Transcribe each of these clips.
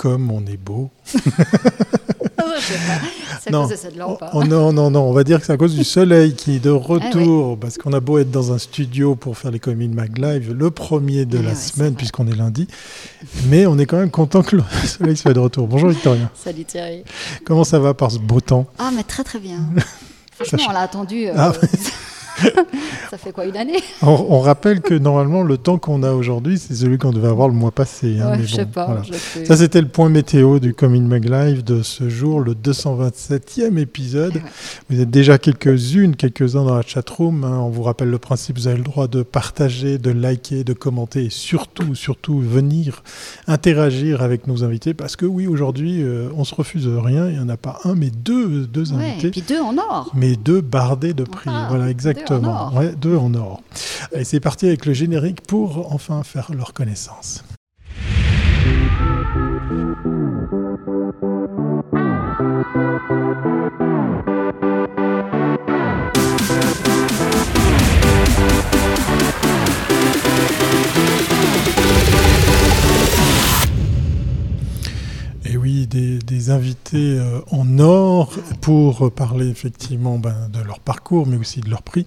comme on est beau. C'est lampe. Oh, non, non, non, on va dire que c'est à cause du soleil qui est de ah retour, parce qu'on a beau être dans un studio pour faire les Commune Mag Live, le premier de ah la semaine, puisqu'on est lundi, mais on est quand même content que le soleil soit de retour. Bonjour Victoria. Salut Thierry. Comment ça va par ce beau temps? Ah, mais très très bien. Franchement, on l'a attendu. Euh, ah, ça fait quoi, une année? On, rappelle que normalement, le temps qu'on a aujourd'hui, c'est celui qu'on devait avoir le mois passé. Hein, je sais pas. Ça, c'était le point météo du Coming Mag Live de ce jour, le 227e épisode. Vous êtes déjà quelques-unes, quelques-uns dans la chatroom. Hein. On vous rappelle le principe, vous avez le droit de partager, de liker, de commenter et surtout, surtout, venir interagir avec nos invités parce que oui, aujourd'hui, euh, on se refuse rien. Il n'y en a pas un, mais deux, deux invités. Et puis deux en or. Mais deux bardés de prix. voilà, exactement. Exactement, ouais, deux en or. Et c'est parti avec le générique pour enfin faire leur connaissance. Et oui, des, invités euh, en or pour parler effectivement ben, de leur parcours, mais aussi de leur prix.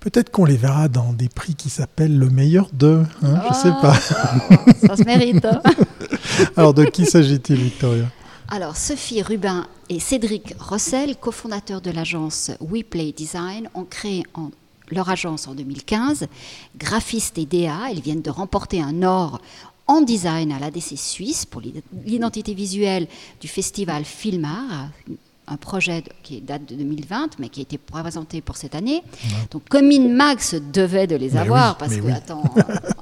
Peut-être qu'on les verra dans des prix qui s'appellent le meilleur d'eux. Hein, je ne sais pas. Ça, se mérite. Hein. Alors, de qui s'agit-il, Victoria? Alors, Sophie Rubin et Cédric Rossel, cofondateurs de l'agence WePlay Design, ont créé leur agence en 2015, graphistes et DA. Ils viennent de remporter un or en design à l'ADC Suisse pour l'identité visuelle du festival Filmar, un projet qui date de 2020, mais qui a été présenté pour cette année. Donc, Comine Max devait de les avoir, parce que, attends,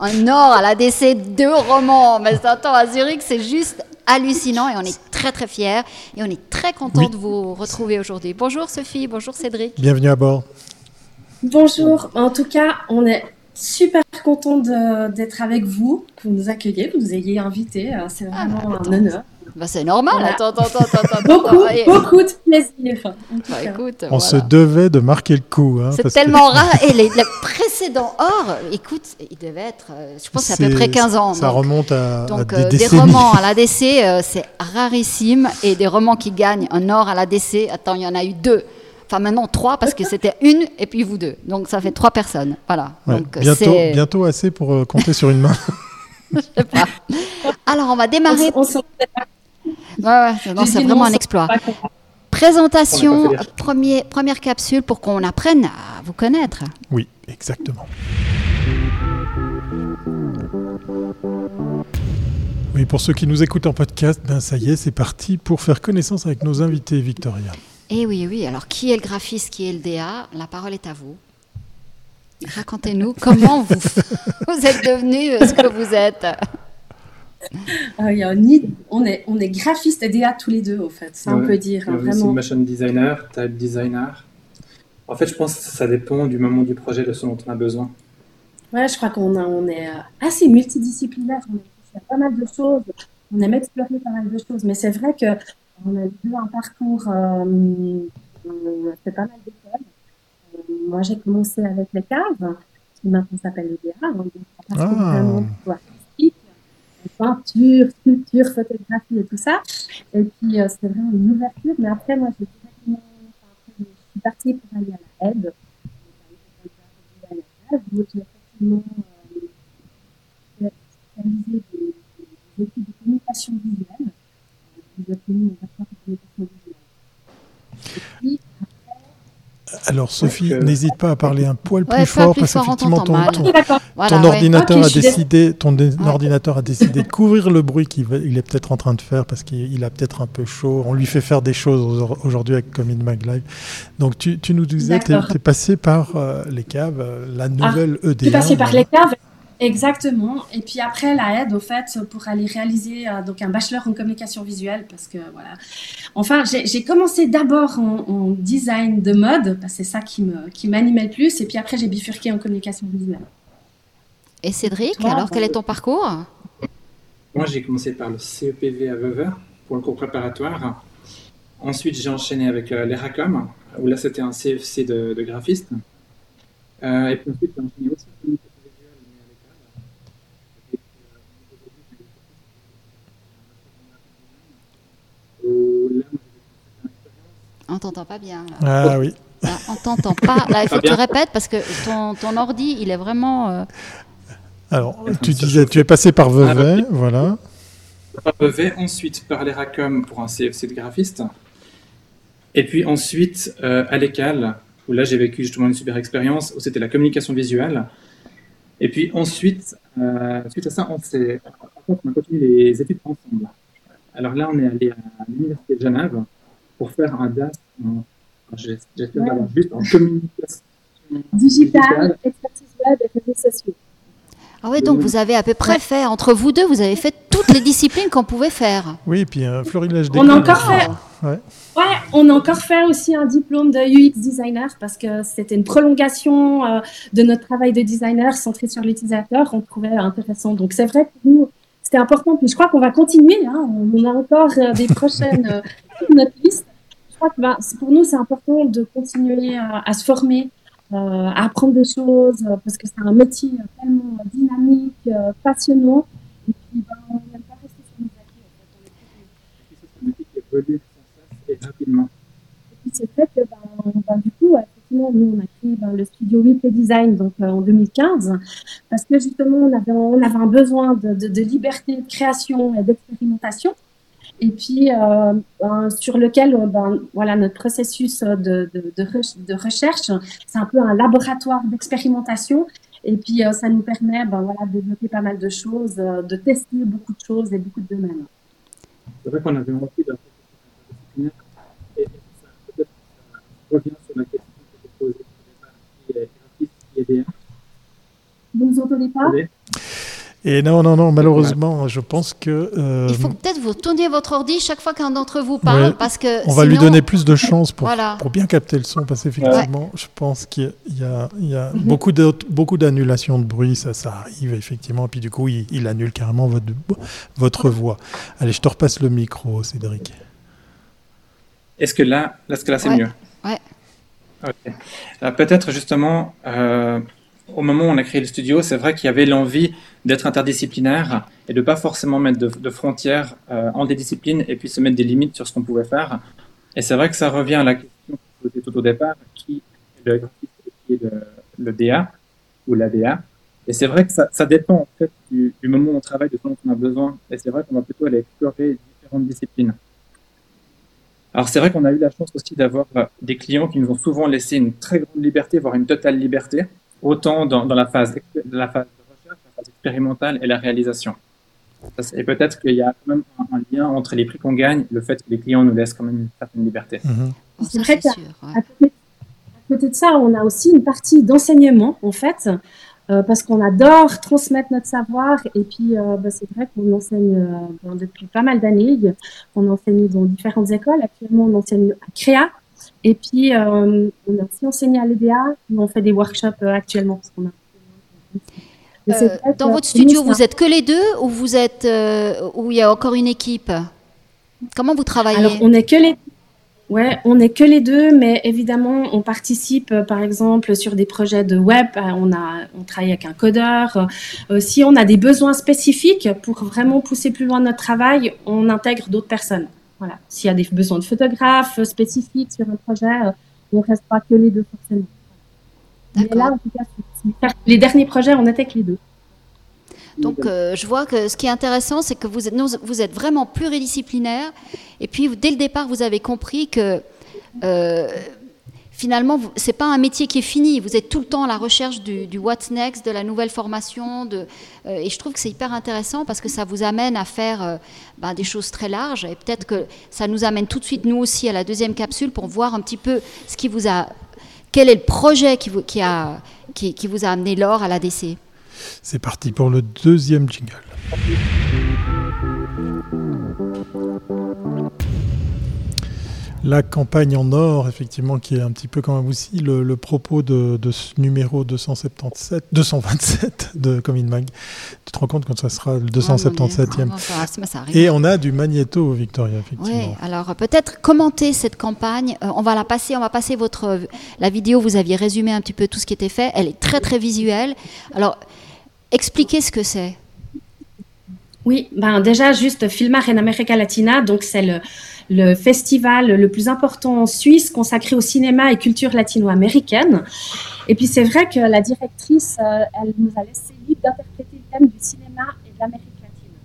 un or à l'ADC, deux romans, mais attends, à Zurich, c'est juste hallucinant et on est très très fiers et on est très content de vous retrouver aujourd'hui. Bonjour Sophie, bonjour Cédric. Bienvenue à bord. Bonjour, en tout cas, on est super content d'être avec vous, que vous nous accueillez, que vous nous ayez invités. Euh, c'est ah, vraiment un honneur. Bah c'est normal, attends, attends, attends, attends. beaucoup, beaucoup de plaisir. Bah, écoute, On se devait de marquer le coup. Hein, c'est tellement rare. Et les, précédents or, écoute, il devait être, euh, je pense, à peu près 15 ans. Ça remonte à, donc, des, des romans à l'ADC, euh, c'est rarissime. Et des romans qui gagnent un or à l'ADC, attends, il y en a eu deux. Enfin, maintenant trois, parce que c'était une et puis vous deux. Donc, ça fait trois personnes. Voilà. Donc, bientôt, bientôt assez pour euh, compter sur une main. Je sais pas. Alors, on va démarrer. On, ouais, c'est vraiment un exploit. Présentation, premier, première capsule pour qu'on apprenne à vous connaître. Oui, exactement. Oui, pour ceux qui nous écoutent en podcast, ben ça y est, c'est parti pour faire connaissance avec nos invités, Victoria. Eh oui, oui. Alors, qui est le graphiste, qui est le DA La parole est à vous. Racontez-nous comment vous, vous êtes devenu ce que vous êtes. Euh, on, est, on est graphiste et DA tous les deux, au fait. Ça, on peut dire. Hein, vraiment. motion designer, type designer. En fait, je pense que ça dépend du moment du projet, de ce dont on a besoin. Ouais, je crois qu'on on est euh, assez multidisciplinaire. On a fait pas mal de choses. On aime explorer pas mal de choses. Mais c'est vrai que on a vu un parcours, euh, on a fait pas mal d'écoles. Euh, moi, j'ai commencé avec les caves, qui maintenant s'appelle le DA, donc un parcours ah. vraiment peinture, sculpture, photographie et tout ça. Et puis, euh, c'était vraiment une ouverture. Mais après, moi, j'ai directement, enfin, je suis partie pour aller à la aide. Donc, j'ai effectivement euh, réalisé des, des études de communication visuelle alors Sophie, n'hésite pas à parler un poil plus fort parce qu'effectivement ton, ordinateur a décidé, ton ordinateur a décidé de couvrir le bruit qu'il est peut-être en train de faire parce qu'il a peut-être un peu chaud. On lui fait faire des choses aujourd'hui avec Comin Mag Live. Donc tu, nous disais, tu es, passé par euh, les caves, euh, la nouvelle ah, EDA. Tu es passé par les caves Exactement. Et puis après, la aide, au fait, pour aller réaliser euh, donc un bachelor en communication visuelle, parce que voilà. Enfin, j'ai commencé d'abord en, design de mode, parce que c'est ça qui m'animait qui le plus, et puis après, j'ai bifurqué en communication visuelle. Et Cédric, alors quel est ton parcours? Moi, j'ai commencé par le CEPV à Vevey pour le cours préparatoire. Ensuite, j'ai enchaîné avec euh, l'ERACOM, où là, c'était un CFC de, graphiste. Euh, et puis ensuite, j'ai enchaîné aussi On t'entend pas bien. Ah oui. on t'entend pas. Là, il faut que tu répètes parce que ton, ton ordi, il est vraiment. Euh, Alors, tu disais, tu es passé par Vevey, voilà. Par Vevey, ensuite par les RACOM pour un CFC de graphiste. Et puis ensuite euh, à l'ECAL, où là j'ai vécu justement une super expérience, où c'était la communication visuelle. Et puis ensuite, euh, suite à ça, on, on a continué les études ensemble. Alors là, on est allé à l'Université de Genève pour faire un DAS en, j'espère ouais. juste en communication digitale, expertise web et réseaux sociaux. Ah ouais, donc vous avez à peu près fait, entre vous deux, vous avez fait toutes les disciplines qu'on pouvait faire. Oui, et puis un florilège On a encore fait. Ouais. ouais. on a encore fait aussi un diplôme de UX designer parce que c'était une prolongation euh, de notre travail de designer centré sur l'utilisateur. On trouvait intéressant. Donc c'est vrai que nous, c'était important. Puis je crois qu'on va continuer. Hein. On a encore euh, des prochaines euh, notre liste. Je crois que bah, pour nous, c'est important de continuer à se former, euh, apprendre des choses, parce que c'est un métier tellement dynamique, euh, passionnant. Et puis, ben, on n'aime pas rester sur nos acquis. Et rapidement. Et puis, c'est fait que, ben, ben, du coup, nous, on a créé ben, le studio Whip Design donc, en 2015, parce que justement, on avait, on avait un besoin de, de, liberté de création et d'expérimentation et puis euh, ben, sur lequel euh, ben, voilà notre processus de, de, recherche, c'est un peu un laboratoire d'expérimentation. Et puis euh, ça nous permet ben, voilà, de développer pas mal de choses, de tester beaucoup de choses et beaucoup de domaines. C'est vrai qu'on avait envie d'un revient sur la question que tu posée qui est Vous ne nous entendez pas et non, non, non, malheureusement, je pense que. Euh, Il faut peut-être vous tourner votre ordi chaque fois qu'un d'entre vous parle, parce que. On va lui donner plus de chance pour, pour bien capter le son, parce qu'effectivement, je pense qu'il y a, il y a mhm. beaucoup, beaucoup d'annulations de bruit, ça, ça arrive effectivement, et puis du coup, il, annule carrément votre, votre voix. Allez, je te repasse le micro, Cédric. Est-ce que là, est-ce que là, c'est mieux? Ouais. Euh, peut-être justement. Euh, au moment où on a créé le studio, c'est vrai qu'il y avait l'envie d'être interdisciplinaire et de pas forcément mettre de, frontières euh, en des disciplines et puis se mettre des limites sur ce qu'on pouvait faire. Et c'est vrai que ça revient à la question que posée tout au départ, qui est le qui est le, DA ou la DA. Et c'est vrai que ça, dépend en fait du, moment où on travaille, de ce dont on a besoin. Et c'est vrai qu'on va plutôt aller explorer différentes disciplines. Alors c'est vrai qu'on a eu la chance aussi d'avoir euh, des clients qui nous ont souvent laissé une très grande liberté, voire une totale liberté autant dans, la, phase, la phase de recherche, la phase expérimentale et la réalisation. Et peut-être qu'il y a quand même un, lien entre les prix qu'on gagne et le fait que les clients nous laissent quand même une certaine liberté. Mhm. C'est vrai qu'à côté, de ça, on a aussi une partie d'enseignement, en fait, euh, parce qu'on adore transmettre notre savoir. Et puis, euh, bah, c'est vrai qu'on enseigne euh, depuis pas mal d'années. On enseigne dans différentes écoles. Actuellement, on enseigne à Créa, et puis, on a aussi enseigné à l'EDA, on fait des workshops actuellement. Euh, dans votre studio, vous êtes que les deux ou vous êtes où il y a encore une équipe? Comment vous travaillez? Alors, on est que les Ouais, on n'est que les deux, mais évidemment, on participe, par exemple, sur des projets de web. On a, on travaille avec un codeur. si on a des besoins spécifiques pour vraiment pousser plus loin notre travail, on intègre d'autres personnes. Voilà. S'il y a des besoins de photographes spécifiques sur un projet, euh, on ne reste pas que les deux forcément. Mais là, en tout cas, les derniers projets, on n'était que les deux. Donc, euh, je vois que ce qui est intéressant, c'est que vous êtes, vous êtes vraiment pluridisciplinaire. Et puis, dès le départ, vous avez compris que euh, finalement, ce n'est pas un métier qui est fini. Vous êtes tout le temps à la recherche du, what's next, de la nouvelle formation. De, euh, et je trouve que c'est hyper intéressant parce que ça vous amène à faire ben, des choses très larges. Et peut-être que ça nous amène tout de suite, nous aussi, à la deuxième capsule pour voir un petit peu ce qui vous a. Quel est le projet qui vous, qui a, qui, qui vous a amené l'or à l'ADC C'est parti pour le deuxième jingle. La campagne en or, effectivement, qui est un petit peu quand même aussi le, propos de, ce numéro 277, 227 de Comin Mag. Tu te rends compte quand ça sera le 277e Et on a du magnéto, Victoria, effectivement. Oui, alors peut-être commenter cette campagne. Euh, on va la passer, on va passer votre la vidéo. Vous aviez résumé un petit peu tout ce qui était fait. Elle est très très visuelle. Alors expliquez ce que c'est. Oui, ben déjà juste Filmar en América Latina, donc c'est le, festival le plus important en Suisse consacré au cinéma et culture latino-américaine. Et puis c'est vrai que la directrice, euh, elle nous a laissé libre d'interpréter le thème du cinéma et de l'Amérique latine.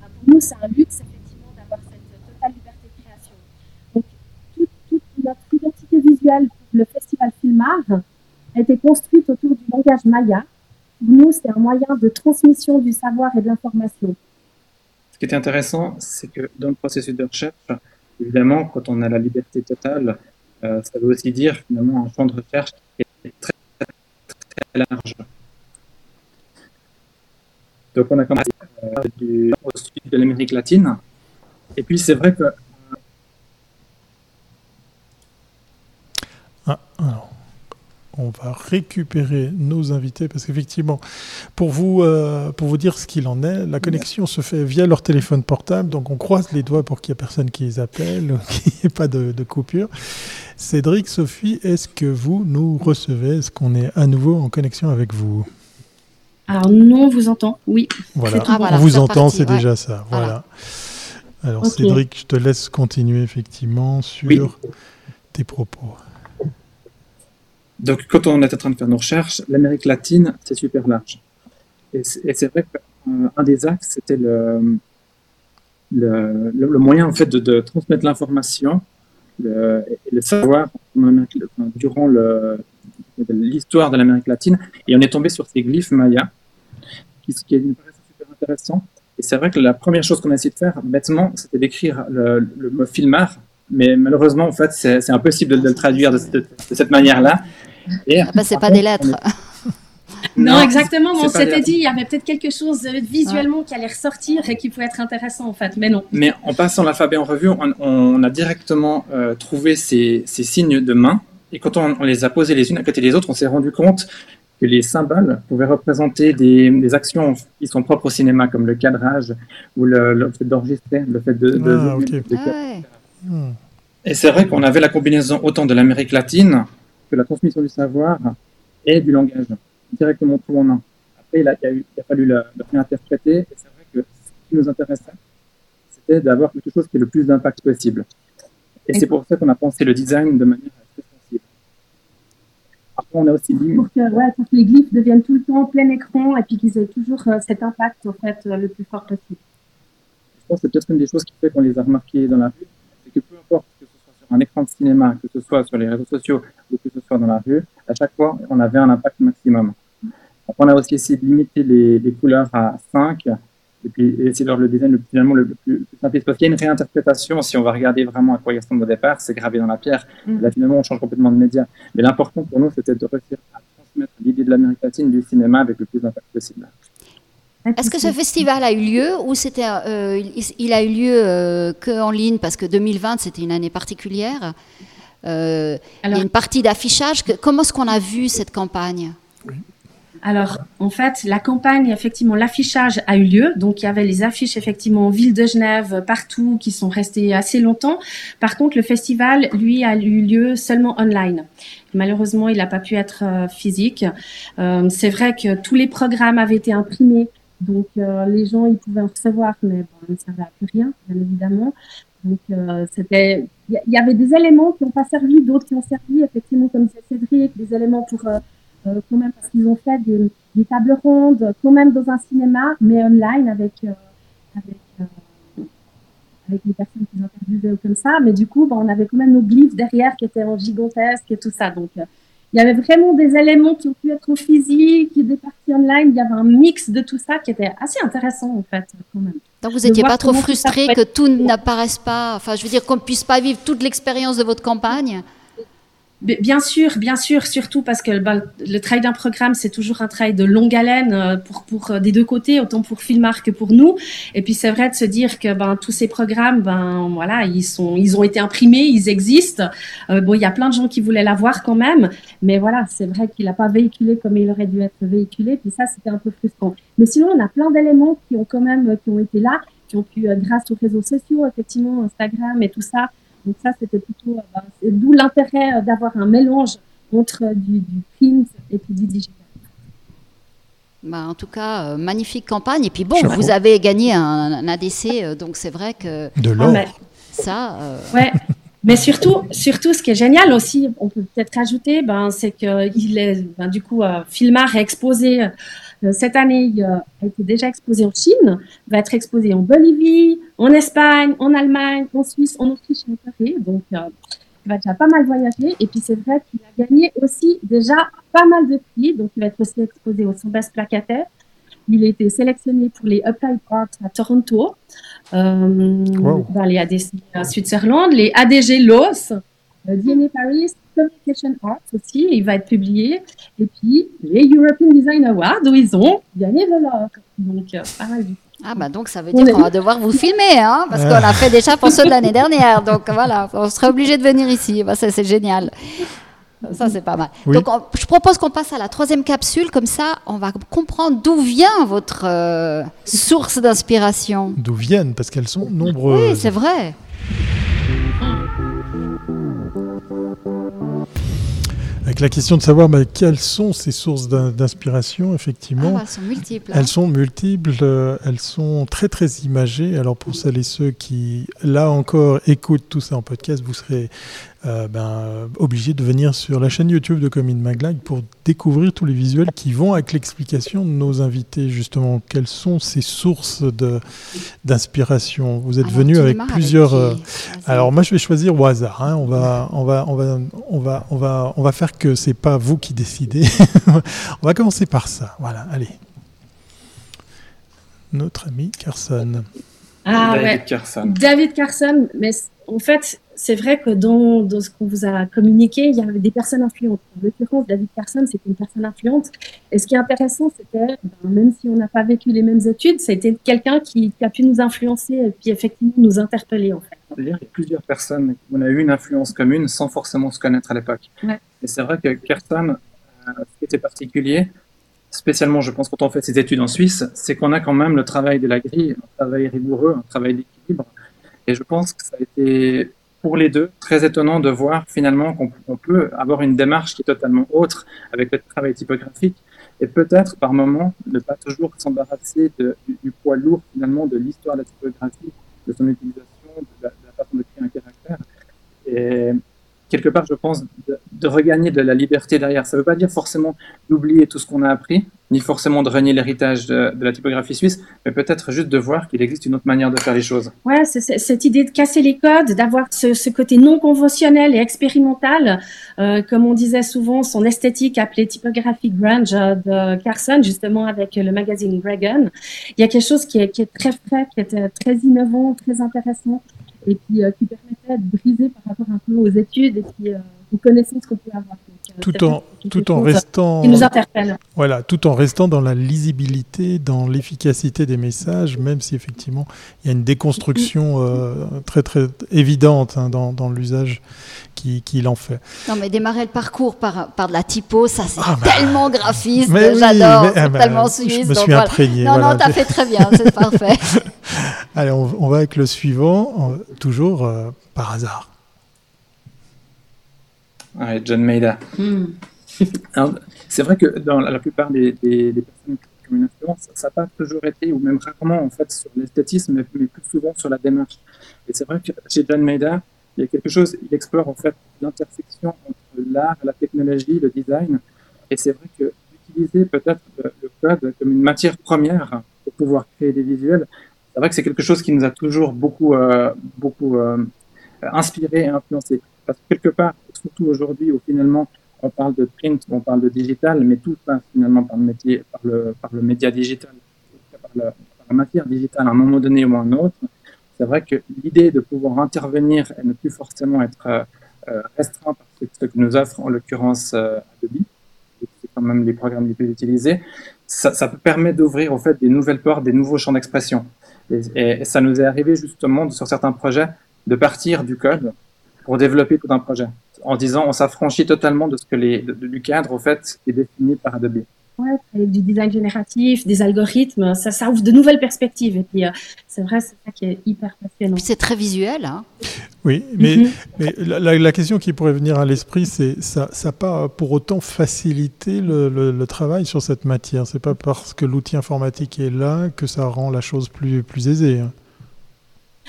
Ben, pour nous, c'est un luxe effectivement d'avoir cette totale liberté de création. Donc toute, toute notre identité visuelle pour le festival Filmar a été construite autour du langage maya nous, c'est un moyen de transmission du savoir et de l'information. Ce qui est intéressant, c'est que dans le processus de recherche, évidemment, quand on a la liberté totale, euh, ça veut aussi dire finalement un champ de recherche qui est très, très, large. Donc on a commencé euh, du, au sud de l'Amérique latine. Et puis c'est vrai que... Ah, alors on va récupérer nos invités parce qu'effectivement, pour vous, euh, pour vous dire ce qu'il en est, la connexion se fait via leur téléphone portable, donc on croise les doigts pour qu'il n'y ait personne qui les appelle, qu'il n'y ait pas de, coupure. Cédric, Sophie, est-ce que vous nous recevez? Est-ce qu'on est à nouveau en connexion avec vous? Alors nous, on vous entend, oui. Voilà, on vous entend, c'est déjà ça. Voilà. Alors Cédric, je te laisse continuer effectivement sur tes propos. Donc, quand on est en train de faire nos recherches, l'Amérique latine, c'est super large. Et c'est vrai qu'un des axes, c'était le, le, moyen en fait de, transmettre l'information et le savoir durant l'histoire de l'Amérique latine. Et on est tombé sur ces glyphes mayas, qui, qui est super intéressant. Et c'est vrai que la première chose qu'on a essayé de faire, bêtement, c'était d'écrire le, mot filmar, mais malheureusement, en fait, c'est impossible de, le traduire de cette manière-là. Et, ah bah, c'est pas des lettres. non, exactement. On s'était dit, il y avait peut-être quelque chose visuellement qui allait ressortir et qui pouvait être intéressant en fait, mais non. Mais en passant l'alphabet en revue, on, a directement euh, trouvé ces, signes de main. Et quand on, les a posés les unes à côté des autres, on s'est rendu compte que les symboles pouvaient représenter des, actions qui sont propres au cinéma, comme le cadrage ou le, fait d'enregistrer, le fait de. ah, ah hmm. Et c'est vrai qu'on avait la combinaison autant de l'Amérique latine la transmission du savoir et du langage, directement tout en un. Après, il a, il a, fallu le, réinterpréter, et c'est vrai que ce qui nous intéressait, c'était d'avoir quelque chose qui ait le plus d'impact possible. Et, c'est pour ça qu'on a pensé le design de manière très sensible. Après, on a aussi dit... Pour que, ouais, pour que les glyphes deviennent tout le temps en plein écran et puis qu'ils aient toujours euh, cet impact en fait, euh, le plus fort possible. Je pense que c'est peut-être une des choses qui fait qu'on les a remarqués dans la rue, c'est que peu importe un écran de cinéma, que ce soit sur les réseaux sociaux ou que ce soit dans la rue, à chaque fois, on avait un impact maximum. on a aussi essayé de limiter les, couleurs à 5 et puis essayer de leur le design le, finalement le, plus, simple Parce qu'il y a une réinterprétation, si on va regarder vraiment à quoi il ressemble au départ, c'est gravé dans la pierre. Mm. Là, finalement, on change complètement de média. Mais l'important pour nous, c'était de réussir à transmettre l'idée de l'Amérique latine du cinéma avec le plus d'impact possible. Est-ce que ce festival a eu lieu ou c'était, euh, il, a eu lieu euh, qu'en ligne parce que 2020 c'était une année particulière euh, Il y a une partie d'affichage. Comment est-ce qu'on a vu cette campagne? Alors, en fait, la campagne, effectivement, l'affichage a eu lieu. Donc, il y avait les affiches, effectivement, en ville de Genève, partout, qui sont restées assez longtemps. Par contre, le festival, lui, a eu lieu seulement online. Malheureusement, il n'a pas pu être physique. c'est vrai que tous les programmes avaient été imprimés donc, euh, les gens, ils pouvaient en recevoir, mais bon, ça ne servait à plus rien, bien évidemment. Donc, euh, c'était, il y, avait des éléments qui n'ont pas servi, d'autres qui ont servi, effectivement, comme disait Cédric, des éléments pour, euh, quand même, parce qu'ils ont fait des, des, tables rondes, quand même dans un cinéma, mais online avec, avec, les personnes qui interviewaient ou comme ça. Mais du coup, on avait quand même nos glyphes derrière qui étaient en gigantesque et tout ça. Donc, il y avait vraiment des éléments qui ont pu être en physique, des parties online. Il y avait un mix de tout ça qui était assez intéressant en fait quand même. Donc vous n'étiez pas trop frustré que tout n'apparaisse pas, enfin je veux dire qu'on ne puisse pas vivre toute l'expérience de votre campagne Bien sûr, bien sûr, surtout parce que bah, le travail d'un programme, c'est toujours un travail de longue haleine euh, pour, pour euh, des deux côtés, autant pour Filmar que pour nous. Et puis c'est vrai de se dire que ben, tous ces programmes, ben voilà, ils sont, ils ont été imprimés, ils existent. Euh, bon, il y a plein de gens qui voulaient l'avoir quand même, mais voilà, c'est vrai qu'il n'a pas véhiculé comme il aurait dû être véhiculé. Puis ça, c'était un peu frustrant. Mais sinon, on a plein d'éléments qui ont quand même, qui ont été là, qui ont pu, grâce aux réseaux sociaux, effectivement, Instagram et tout ça, donc ça, c'était plutôt, euh, ben, d'où l'intérêt euh, d'avoir un mélange entre du, du print et puis du digital. Bah, en tout cas, magnifique campagne. Et puis bon, vous avez gagné un, ADC, donc c'est vrai que. De l'or. ça. Ouais. Mais surtout, surtout, ce qui est génial aussi, on peut peut-être rajouter, ben, c'est que il est, ben, du coup, euh, Filmar est exposé euh, cette année, il a été déjà exposé en Chine, va être exposé en Bolivie, en Espagne, en Allemagne, en Suisse, en Autriche en Corée. Donc, euh, il va déjà pas mal voyager. Et puis, c'est vrai qu'il a gagné aussi déjà pas mal de prix. Donc, il va être aussi exposé au Best placataire. Il a été sélectionné pour les Applied Arts à Toronto, euh, dans les ADC à Switzerland, les ADG LOS, euh, DNA Paris Communication Arts aussi, il va être publié, et puis les European Design Awards où ils ont gagné de l'or. Donc, euh, pareil. Ah bah donc ça veut dire qu'on va devoir vous filmer, hein, parce qu'on a fait déjà pour ceux de l'année dernière. Donc voilà, on serait obligé de venir ici. Bah, ça c'est génial. Ça, c'est pas mal. Donc, je propose qu'on passe à la troisième capsule. Comme ça, on va comprendre d'où vient votre euh, source d'inspiration. D'où viennent, parce qu'elles sont nombreuses. Oui, c'est vrai. Avec la question de savoir bah, quelles sont ces sources d'inspiration, effectivement. Ah, elles sont multiples. Hein. Elles sont multiples, euh, elles sont très très imagées. Alors pour celles et ceux qui, là encore, écoutent tout ça en podcast, vous serez euh, ben, obligé de venir sur la chaîne YouTube de Comin Maglag pour découvrir tous les visuels qui vont avec l'explication de nos invités, justement, quelles sont ces sources d'inspiration? Vous êtes venu avec plusieurs. Euh, alors moi, je vais choisir au hasard. Hein. On va, on va, on va, on va, on va, on va faire que c'est pas vous qui décidez. on va commencer par ça. Voilà, allez. Notre ami Carson. Ah, David Carson. David Carson, mais en fait, c'est vrai que dans, ce qu'on vous a communiqué, il y avait des personnes influentes. En l'occurrence, David Carson, c'était une personne influente. Et ce qui est intéressant, c'était, ben, même si on n'a pas vécu les mêmes études, c'était quelqu'un qui, a pu nous influencer et puis effectivement nous interpeller, en fait. il y a plusieurs personnes on a eu une influence commune sans forcément se connaître à l'époque. Et c'est vrai que Carson, euh, ce qui était particulier, spécialement, je pense, quand on fait ses études en Suisse, c'est qu'on a quand même le travail de la grille, un travail rigoureux, un travail d'équilibre. Et je pense que ça a été pour les deux, très étonnant de voir finalement qu'on peut avoir une démarche qui est totalement autre avec le travail typographique et peut-être par moment ne pas toujours s'embarrasser du, poids lourd finalement de l'histoire de la typographie, de son utilisation, de la, façon de créer un caractère. Quelque part, je pense, de, regagner de la liberté derrière. Ça ne veut pas dire forcément d'oublier tout ce qu'on a appris, ni forcément de renier l'héritage de, la typographie suisse, mais peut-être juste de voir qu'il existe une autre manière de faire les choses. C'est cette idée de casser les codes, d'avoir ce, côté non conventionnel et expérimental, euh, comme on disait souvent, son esthétique appelée typographie grunge euh, de Carson, justement avec le magazine Dragon. Il y a quelque chose qui est, qui est très frais, qui est très innovant, très intéressant et puis euh, qui permettait de briser par rapport un peu aux études et puis euh, aux connaissances qu'on peut avoir. Euh, tout en, tout en restant. Qui nous interpelle. Voilà, tout en restant dans la lisibilité, dans l'efficacité des messages, même si effectivement il y a une déconstruction très très évidente hein, dans, dans l'usage qu'il qui en fait. Non, mais démarrer le parcours par, par de la typo, ça c'est ah, bah. tellement graphiste, j'adore, c'est ah, bah, tellement suisse. Je me suis imprégné. Non, non, t'as fait très bien, c'est parfait. Allez, on, va avec le suivant, toujours euh, par hasard. John Maida. Hmm. C'est vrai que dans la plupart des, personnes qui ont une influence, ça n'a pas toujours été, ou même rarement en fait, sur l'esthétisme, mais, plus souvent sur la démarche. Et c'est vrai que chez John Maida, il y a quelque chose, il explore en fait l'intersection entre l'art, la technologie, le design. Et c'est vrai que d'utiliser peut-être le code comme une matière première pour pouvoir créer des visuels, c'est vrai que c'est quelque chose qui nous a toujours beaucoup, euh, beaucoup euh, inspiré et influencé. Parce que quelque part, surtout aujourd'hui où finalement on parle de print, on parle de digital, mais tout passe finalement par le, média digital, par, la matière digitale à un moment donné ou à un autre. C'est vrai que l'idée de pouvoir intervenir et ne plus forcément être euh, restreint par ce que nous offre en l'occurrence Adobe, c'est quand même les programmes les plus utilisés, ça, ça permet d'ouvrir au fait des nouvelles portes, des nouveaux champs d'expression. Et, ça nous est arrivé justement sur certains projets de partir du code pour développer tout un projet, en disant on s'affranchit totalement de ce que les, du cadre au fait qui est défini par Adobe. Ouais, du design génératif, des algorithmes, ça, ça ouvre de nouvelles perspectives. Et puis, euh, c'est vrai, c'est ça qui est hyper passionnant. C'est très visuel. Hein Oui, mais, mhm. mais la, question qui pourrait venir à l'esprit, c'est ça n'a pas pour autant facilité le, le, travail sur cette matière. C'est pas parce que l'outil informatique est là que ça rend la chose plus, plus aisée. Hein.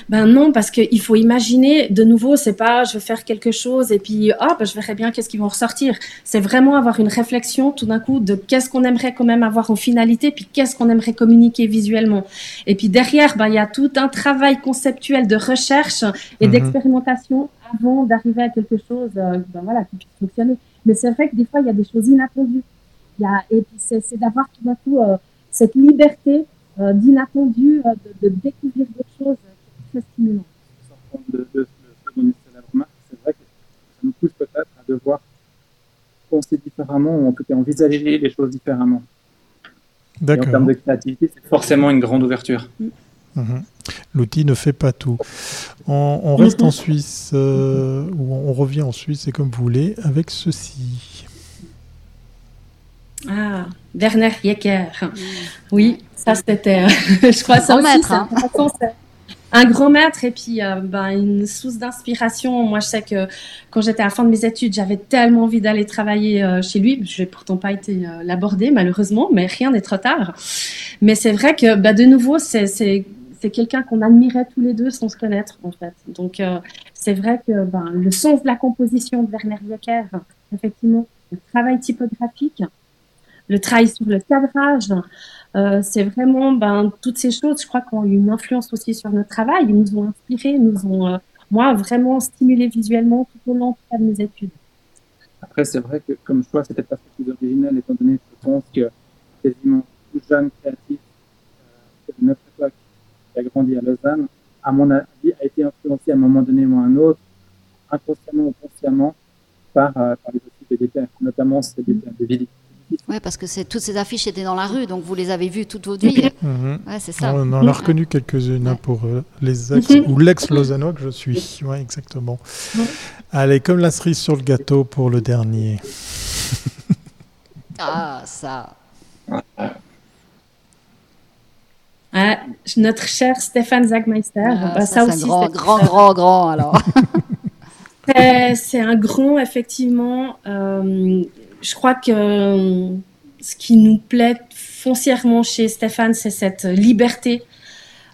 Ben non, parce qu'il faut imaginer, de nouveau, c'est pas je vais faire quelque chose et puis hop, je verrai bien qu'est-ce qui vont ressortir. C'est vraiment avoir une réflexion tout d'un coup de qu'est-ce qu'on aimerait quand même avoir en finalité, puis qu'est-ce qu'on aimerait communiquer visuellement. Et puis derrière, ben il y a tout un travail conceptuel de recherche et mhm. d'expérimentation avant d'arriver à quelque chose, euh, ben voilà, qui puisse fonctionner. Mais c'est vrai que des fois, il y a des choses inattendues. Il y a, et puis c'est d'avoir tout d'un coup euh, cette liberté euh, d'inattendu, de, de découvrir des choses stimulant. De, de, de, c'est vrai que ça nous pousse peut-être à devoir penser différemment ou en tout cas envisager les choses différemment. D'accord. En termes de créativité, c'est forcément une grande ouverture. Mhm. L'outil ne fait pas tout. On, reste en Suisse, euh, ou on revient en Suisse, c'est comme vous voulez, avec ceci. Ah, Werner Jecker. Oui, ça c'était, je crois, ça aussi, maître, hein un grand maître et puis euh, ben, une source d'inspiration. Moi, je sais que quand j'étais à la fin de mes études, j'avais tellement envie d'aller travailler euh, chez lui. Je n'ai pourtant pas été euh, l'aborder, malheureusement, mais rien n'est trop tard. Mais c'est vrai que, ben, de nouveau, c'est quelqu'un qu'on admirait tous les deux sans se connaître, en fait. Donc, c'est vrai que ben, le sens de la composition de Werner Jecker, effectivement, le travail typographique, le travail sur le cadrage, euh, c'est vraiment ben, toutes ces choses, je crois, qui ont eu une influence aussi sur notre travail. Ils nous ont inspirés, nous ont, euh, moi, vraiment stimulé visuellement tout au long de mes études. Après, c'est vrai que comme choix, c'était pas plus original, étant donné que je pense que quasiment tout jeune créatif euh, de notre époque qui a grandi à Lausanne, à mon avis, a été influencé à un moment donné ou à un autre, inconsciemment ou consciemment, par, par les outils de notamment ces des de vidéos oui, parce que toutes ces affiches étaient dans la rue, donc vous les avez vues toute votre vie. C'est ça. On en a reconnu quelques-unes pour euh, les ex ou l'ex-Lausannois que je suis. Oui, exactement. Allez, comme la cerise sur le gâteau pour le dernier. ah, ça. Ah, notre cher Stéphane Zagmeister. Ah, bah, ça, aussi, grand, grand, grand, grand, alors. c'est un grand, effectivement. Euh, je crois que euh, ce qui nous plaît foncièrement chez Stéphane, c'est cette liberté,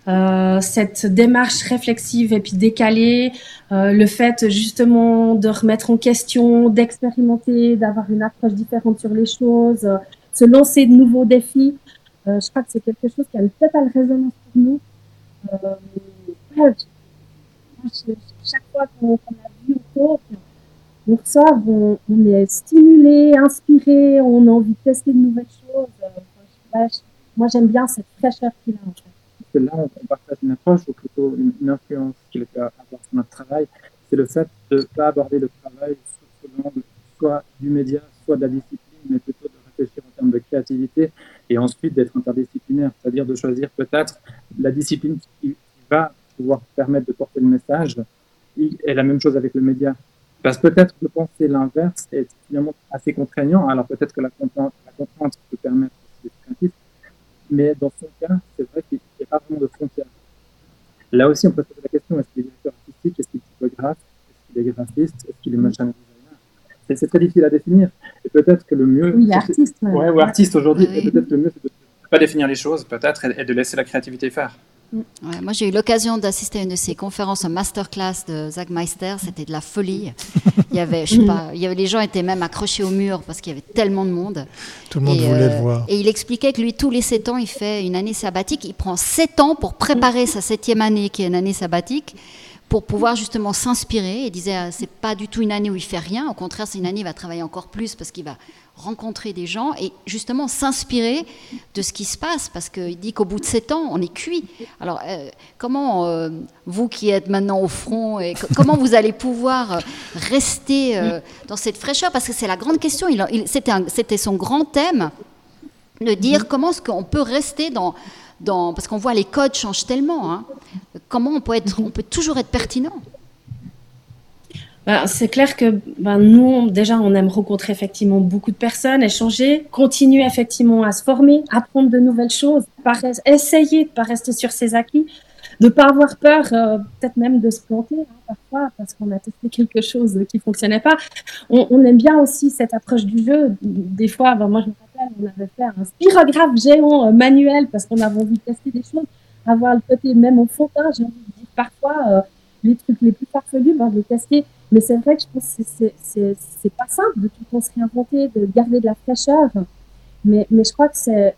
euh, cette démarche réflexive et puis décalée, euh, le fait justement de remettre en question, d'expérimenter, d'avoir une approche différente sur les choses, se lancer de nouveaux défis. je crois que c'est quelque chose qui a une totale résonance pour nous. chaque fois qu'on a vu au donc ça, on, est stimulé, inspiré, on a envie de tester de nouvelles choses. moi, j'aime bien cette fraîcheur qu'il a en fait. Là, on, partage une approche ou plutôt une, influence qu'il peut avoir sur notre travail. C'est le fait de ne pas aborder le travail sous l'angle soit du média, soit de la discipline, mais plutôt de réfléchir en termes de créativité et ensuite d'être interdisciplinaire, c'est-à-dire de choisir peut-être la discipline qui va pouvoir permettre de porter le message. Et la même chose avec le média. Parce que peut-être que penser l'inverse est finalement assez contraignant. Alors peut-être que la contrainte, la contrainte peut permettre d'être créatif, mais dans son cas, c'est vrai qu'il n'y a pas vraiment de frontières. Là aussi, on peut se poser la question est-ce qu'il est directeur artistique? Est-ce qu'il est typographe Est-ce qu'il est graphiste? Est-ce qu'il est motion designer? C'est très difficile à définir. Et peut-être que le mieux. Oui, artiste. Ouais, ou artiste aujourd'hui. Et peut-être le mieux, c'est de ne pas définir les choses, peut-être, et de laisser la créativité faire moi, j'ai eu l'occasion d'assister à une de ces conférences, un masterclass de Zach Meister. C'était de la folie. Il y avait, je sais pas, il y avait, les gens étaient même accrochés au mur parce qu'il y avait tellement de monde. Tout le monde voulait le euh, voir. Et il expliquait que lui, tous les sept ans, il fait une année sabbatique. Il prend sept ans pour préparer sa septième année, qui est une année sabbatique pour pouvoir justement s'inspirer. Il disait, euh, c'est pas du tout une année où il fait rien. Au contraire, c'est une année où il va travailler encore plus parce qu'il va rencontrer des gens et justement s'inspirer de ce qui se passe parce qu'il dit qu'au bout de sept ans, on est cuit. Alors, euh, comment euh, vous qui êtes maintenant au front, et comment vous allez pouvoir euh, rester dans cette fraîcheur? Parce que c'est la grande question. Il, C'était son grand thème de dire comment est-ce qu'on peut rester dans, dans parce qu'on voit les codes changent tellement. Hein. comment on peut être, on peut toujours être pertinent bah, c'est clair que ben, nous, déjà, on aime rencontrer effectivement beaucoup de personnes, échanger, continuer effectivement à se former, apprendre de nouvelles choses, essayer de ne pas rester sur ses acquis. de pas avoir peur, euh, peut-être même de se planter hein, parfois parce qu'on a testé quelque chose qui fonctionnait pas. On, aime bien aussi cette approche du jeu. Des fois, ben, moi je me rappelle, on avait fait un spirographe géant euh, manuel parce qu'on avait envie de tester des choses, avoir le côté même au fond, dire parfois euh, les trucs les plus farfelus, ben, de les tester. Mais c'est vrai que je pense que c'est pas simple de tout le temps se réinventer, de garder de la fraîcheur. Mais, mais je crois que c'est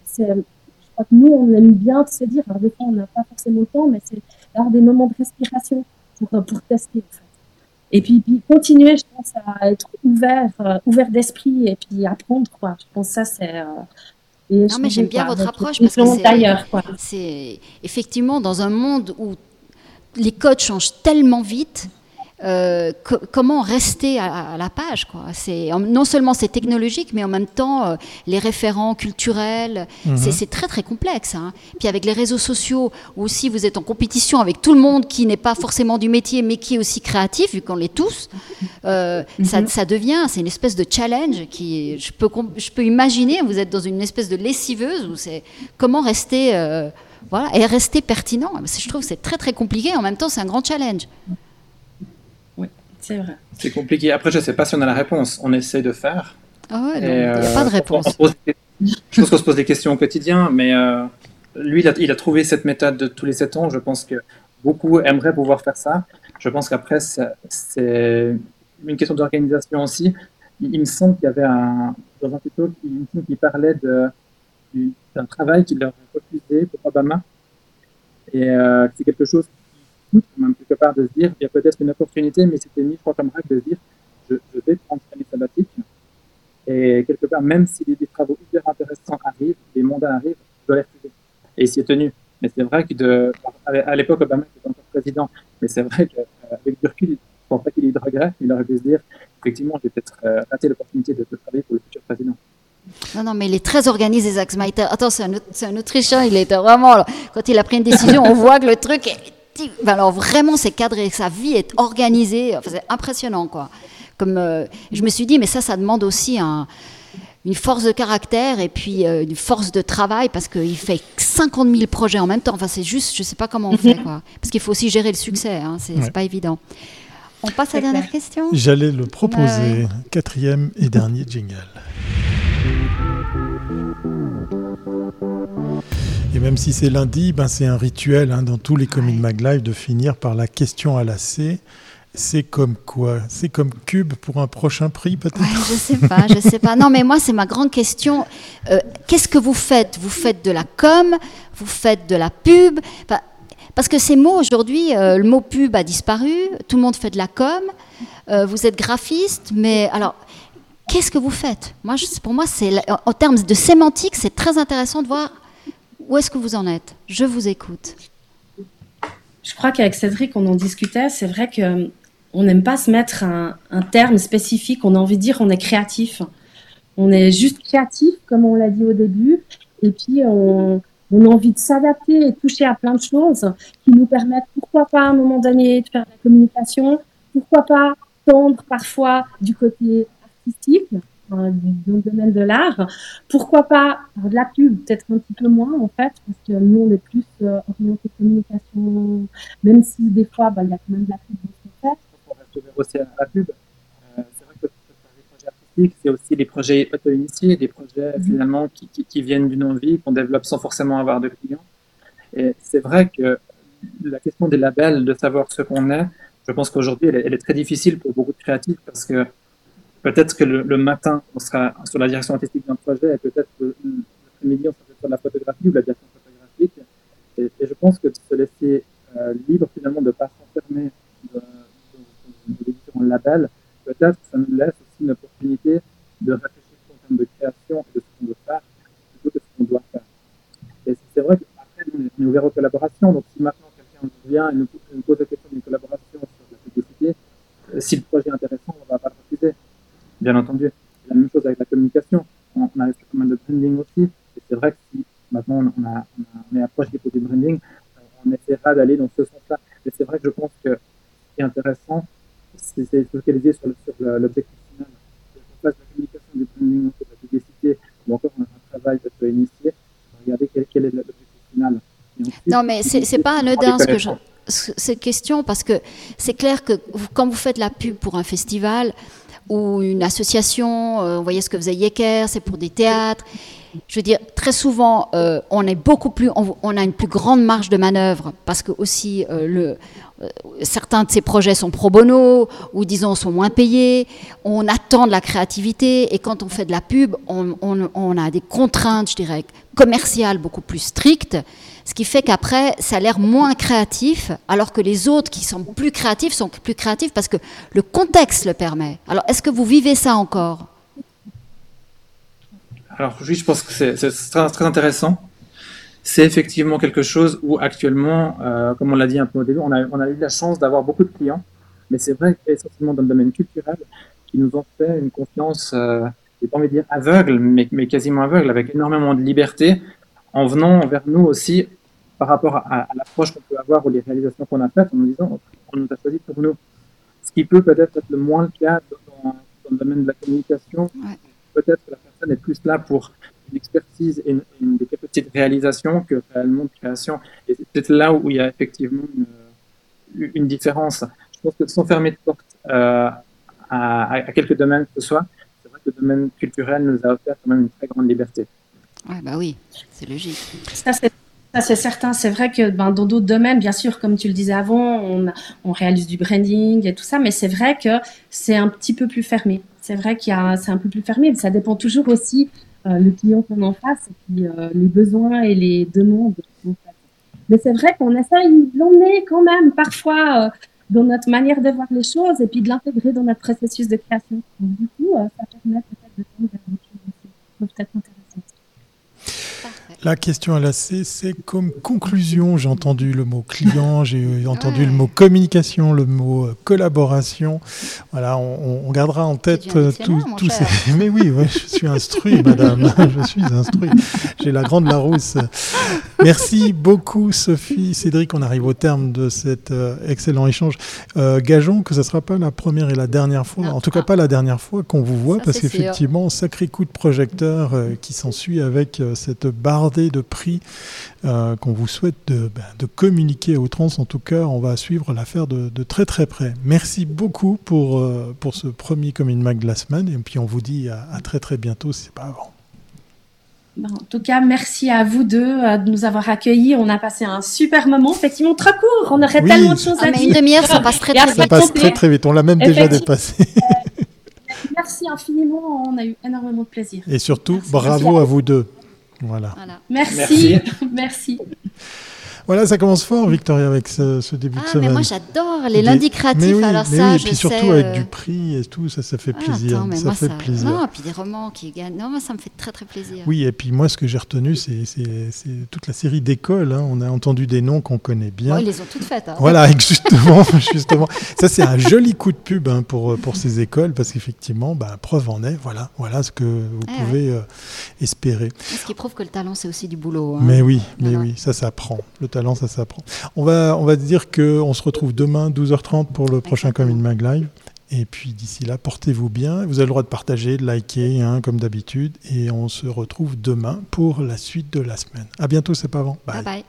crois que nous, on aime bien se dire, alors des fois, on n'a pas forcément le temps, mais c'est d'avoir des moments de respiration pour, euh, pour tester. En fait. Et puis, puis, continuer, je pense, à être ouvert, euh, ouvert d'esprit et puis apprendre. Quoi. Je pense que ça, c'est. Euh, non, mais j'aime bien votre approche parce que c'est effectivement dans un monde où les codes changent tellement vite euh, comment rester à, la page quoi. Non seulement c'est technologique, mais en même temps euh, les référents culturels, mhm. c'est très très complexe. Hein. Puis avec les réseaux sociaux, où aussi vous êtes en compétition avec tout le monde qui n'est pas forcément du métier, mais qui est aussi créatif, vu qu'on l'est tous, euh, mhm. ça, devient c'est une espèce de challenge qui je peux je peux imaginer vous êtes dans une espèce de lessiveuse où c'est comment rester voilà et rester pertinent. Je trouve que c'est très très compliqué. En même temps, c'est un grand challenge. C'est vrai. C'est compliqué. Après, je ne sais pas si on a la réponse. On essaie de faire. Ah ouais, il n'y a euh, pas de réponse. je pense qu'on se pose des questions au quotidien, mais euh, lui, il a, il a, trouvé cette méthode de tous les 7 ans. Je pense que beaucoup aimeraient pouvoir faire ça. Je pense qu'après, c'est une question d'organisation aussi. Il, me semble qu'il y avait un, dans un tuto qui, qui parlait d'un travail qu'il leur a refusé pour Obama. Et euh, c'est quelque chose même quelque part de se dire, il y a peut-être une opportunité, mais c'était mis, crois, comme règle de se dire, je, vais prendre une année sabbatique. Et quelque part, même si des, travaux hyper intéressants arrivent, des mandats arrivent, je dois les refuser. Et il s'y est tenu. Mais c'est vrai que de, à l'époque, Obama était encore président, mais c'est vrai qu'avec du recul, je ne pense pas qu'il ait de regrets. Il aurait pu se dire, effectivement, j'ai peut-être euh, raté l'opportunité de, travailler pour le futur président. Non, non, mais il est très organisé, Zach Snyder. Attends, c'est un, un, Autrichien, il était vraiment. quand il a pris une décision, on voit que le truc est ben alors vraiment, c'est cadré, sa vie est organisée, c'est impressionnant quoi. Comme euh, je me suis dit, mais ça, ça demande aussi une force de caractère et puis euh, une force de travail parce qu'il fait 50 000 projets en même temps. Enfin, c'est juste, je sais pas comment on fait quoi. Parce qu'il faut aussi gérer le succès, hein, c'est pas évident. On passe à la dernière question? J'allais le proposer, quatrième et dernier jingle. Même si c'est lundi, ben c'est un rituel hein, dans tous les Comic Mag Live de finir par la question à la C. C'est comme quoi? C'est comme Cube pour un prochain prix peut-être? Je sais pas, je sais pas. Non, mais moi c'est ma grande question. Euh, qu'est-ce que vous faites? Vous faites de la com? Vous faites de la pub? Parce que ces mots aujourd'hui, euh, le mot pub a disparu. Tout le monde fait de la com. Euh, vous êtes graphiste, mais alors qu'est-ce que vous faites? Moi, pour moi, c'est en termes de sémantique, c'est très intéressant de voir où est-ce que vous en êtes? Je vous écoute. Je crois qu'avec Cédric, on en discutait. C'est vrai que euh, on n'aime pas se mettre un, terme spécifique. On a envie de dire on est créatif. On est juste créatif, comme on l'a dit au début. Et puis, on, a envie de s'adapter et toucher à plein de choses qui nous permettent, pourquoi pas à un moment donné, de faire de la communication, pourquoi pas tendre parfois du côté artistique, dans le domaine de l'art. Pourquoi pas de la pub, peut-être un petit peu moins en fait, parce que nous on est plus euh, orienté communication, même si des fois bah, il y a quand même de la pub dans. On reste aussi à la pub. Euh, c'est vrai que les projets artistiques, c'est aussi des projets auto-initiés, des projets mhm. finalement qui, qui, viennent d'une envie, qu'on développe sans forcément avoir de clients. Et c'est vrai que la question des labels, de savoir ce qu'on est, je pense qu'aujourd'hui, elle, elle, est très difficile pour beaucoup de créatifs parce que Peut-être que le, matin, on sera sur la direction artistique d'un projet, et peut-être l'après-midi, on sera sur la photographie ou la direction photographique. Et, je pense que de se laisser euh, libre, finalement, de ne pas s'enfermer dans, les différents labels, peut-être ça nous laisse aussi une opportunité de réfléchir en termes de création et de ce qu'on veut faire, plutôt que ce qu'on doit faire. Et c'est vrai qu'après, on est ouvert aux collaborations. Donc, si maintenant quelqu'un vient et nous, nous pose la question d'une collaboration sur la publicité, euh, si le projet est intéressant, on ne va pas le refuser bien entendu. La même chose avec la communication. On, a fait pas mal de branding aussi. Et c'est vrai que si maintenant on, a, on, est approche des côtés branding, on essaiera d'aller dans ce sens-là. Et c'est vrai que je pense que ce qui est intéressant, c'est de se focaliser sur l'objectif final. Qu'on fasse la communication du branding, de la publicité, ou encore un, travail peut-être initié, regarder quel, quel est l'objectif final. Non, mais c'est pas anodin ce que je, cette question parce que c'est clair que quand vous faites la pub pour un festival ou une association, euh, vous voyez ce que faisait Yecker, c'est pour des théâtres. Je veux dire, très souvent, euh, on est beaucoup plus, on, a une plus grande marge de manœuvre parce que aussi euh, le, certains de ces projets sont pro bono ou disons sont moins payés. On attend de la créativité et quand on fait de la pub, on, on a des contraintes, je dirais, commerciales beaucoup plus strictes. Ce qui fait qu'après, ça a l'air moins créatif, alors que les autres qui sont plus créatifs sont plus créatifs parce que le contexte le permet. Alors, est-ce que vous vivez ça encore? Alors, oui, je pense que c'est très, intéressant. C'est effectivement quelque chose où actuellement, euh, comme on l'a dit un peu au début, on a, eu la chance d'avoir beaucoup de clients, mais c'est vrai qu'essentiellement dans le domaine culturel, qui nous ont fait une confiance, euh, je pas envie de dire aveugle, mais quasiment aveugle, avec énormément de liberté, en venant vers nous aussi par rapport à, l'approche qu'on peut avoir ou les réalisations qu'on a faites, en nous disant on nous a choisi pour nous. Ce qui peut peut-être être le moins le cas dans, le domaine de la communication. Peut-être que la personne est plus là pour une expertise et une, des capacités de réalisation que réellement de création. Et c'est peut-être là où il y a effectivement une, une différence. Je pense que sans fermer de porte euh, à, à, quelques domaines que ce soit, c'est vrai que le domaine culturel nous a offert quand même une très grande liberté. Ouais, bah oui, c'est logique. Ça, c'est certain. C'est vrai que ben, dans d'autres domaines, bien sûr, comme tu le disais avant, on, réalise du branding et tout ça, mais c'est vrai que c'est un petit peu plus fermé. C'est vrai qu'il c'est un peu plus fermé, mais ça dépend toujours aussi euh, le client qu'on en face euh, les besoins et les demandes. Mais c'est vrai qu'on essaye est quand même parfois euh, dans notre manière de voir les choses et puis de l'intégrer dans notre processus de création. Donc, du coup, euh, ça permet peut-être de tendre vers d'autres choses qui peuvent être intéressantes. La question à la C, c'est comme conclusion. J'ai entendu le mot client, j'ai entendu le mot communication, le mot euh, collaboration. Voilà, on, gardera en tête euh, tous ces. Mais oui, je suis instruit, madame. je suis instruit. J'ai la grande Larousse. Merci beaucoup, Sophie. Cédric, on arrive au terme de cet euh, excellent échange. gageons que ce ne sera pas la première et la dernière fois, en tout cas pas la dernière fois qu'on vous voit, parce qu'effectivement, sacré coup de projecteur qui s'ensuit avec cette barre de prix euh, qu'on vous souhaite de, ben, de, communiquer à outrance. En tout cas, on va suivre l'affaire de, très très près. Merci beaucoup pour, euh, pour ce premier Commune Mag de la semaine et puis on vous dit à, très très bientôt si c'est pas avant. En tout cas, merci à vous deux euh, de nous avoir accueillis. On a passé un super moment, effectivement très court. On aurait tellement de choses à ah, dire. Une demi-heure, ça passe très très vite. Ça passe très très vite. On l'a même déjà dépassé. merci infiniment. On a eu énormément de plaisir. Et surtout, bravo à vous deux. Voilà. Merci. Merci. Voilà, ça commence fort, Victoria, avec ce, début de semaine. Mais moi, j'adore les lundis créatifs. alors ça, et puis surtout avec euh, du prix et tout, ça, ça fait ah, plaisir. ça fait plaisir. Non, et puis des romans qui gagnent. Non, moi, ça me fait très, très plaisir. Oui, et puis moi, ce que j'ai retenu, c'est toute la série d'écoles. Hein. On a entendu des noms qu'on connaît bien. ils les ont toutes faites. Hein. Voilà, justement, justement. Ça, c'est un joli coup de pub hein, pour, pour ces écoles, parce qu'effectivement, bah, preuve en est. Voilà, voilà ce que vous eh pouvez euh, espérer. Ce qui prouve que le talent, c'est aussi du boulot. Mais oui, mais oui, ça s'apprend. Talent, ça s'apprend. On va, on va dire qu'on se retrouve demain, 12h30, pour le prochain Commune Mag Live. Et puis d'ici là, portez-vous bien. Vous avez le droit de partager, de liker, hein, comme d'habitude. Et on se retrouve demain pour la suite de la semaine. À bientôt, c'est pas avant. bye. bye.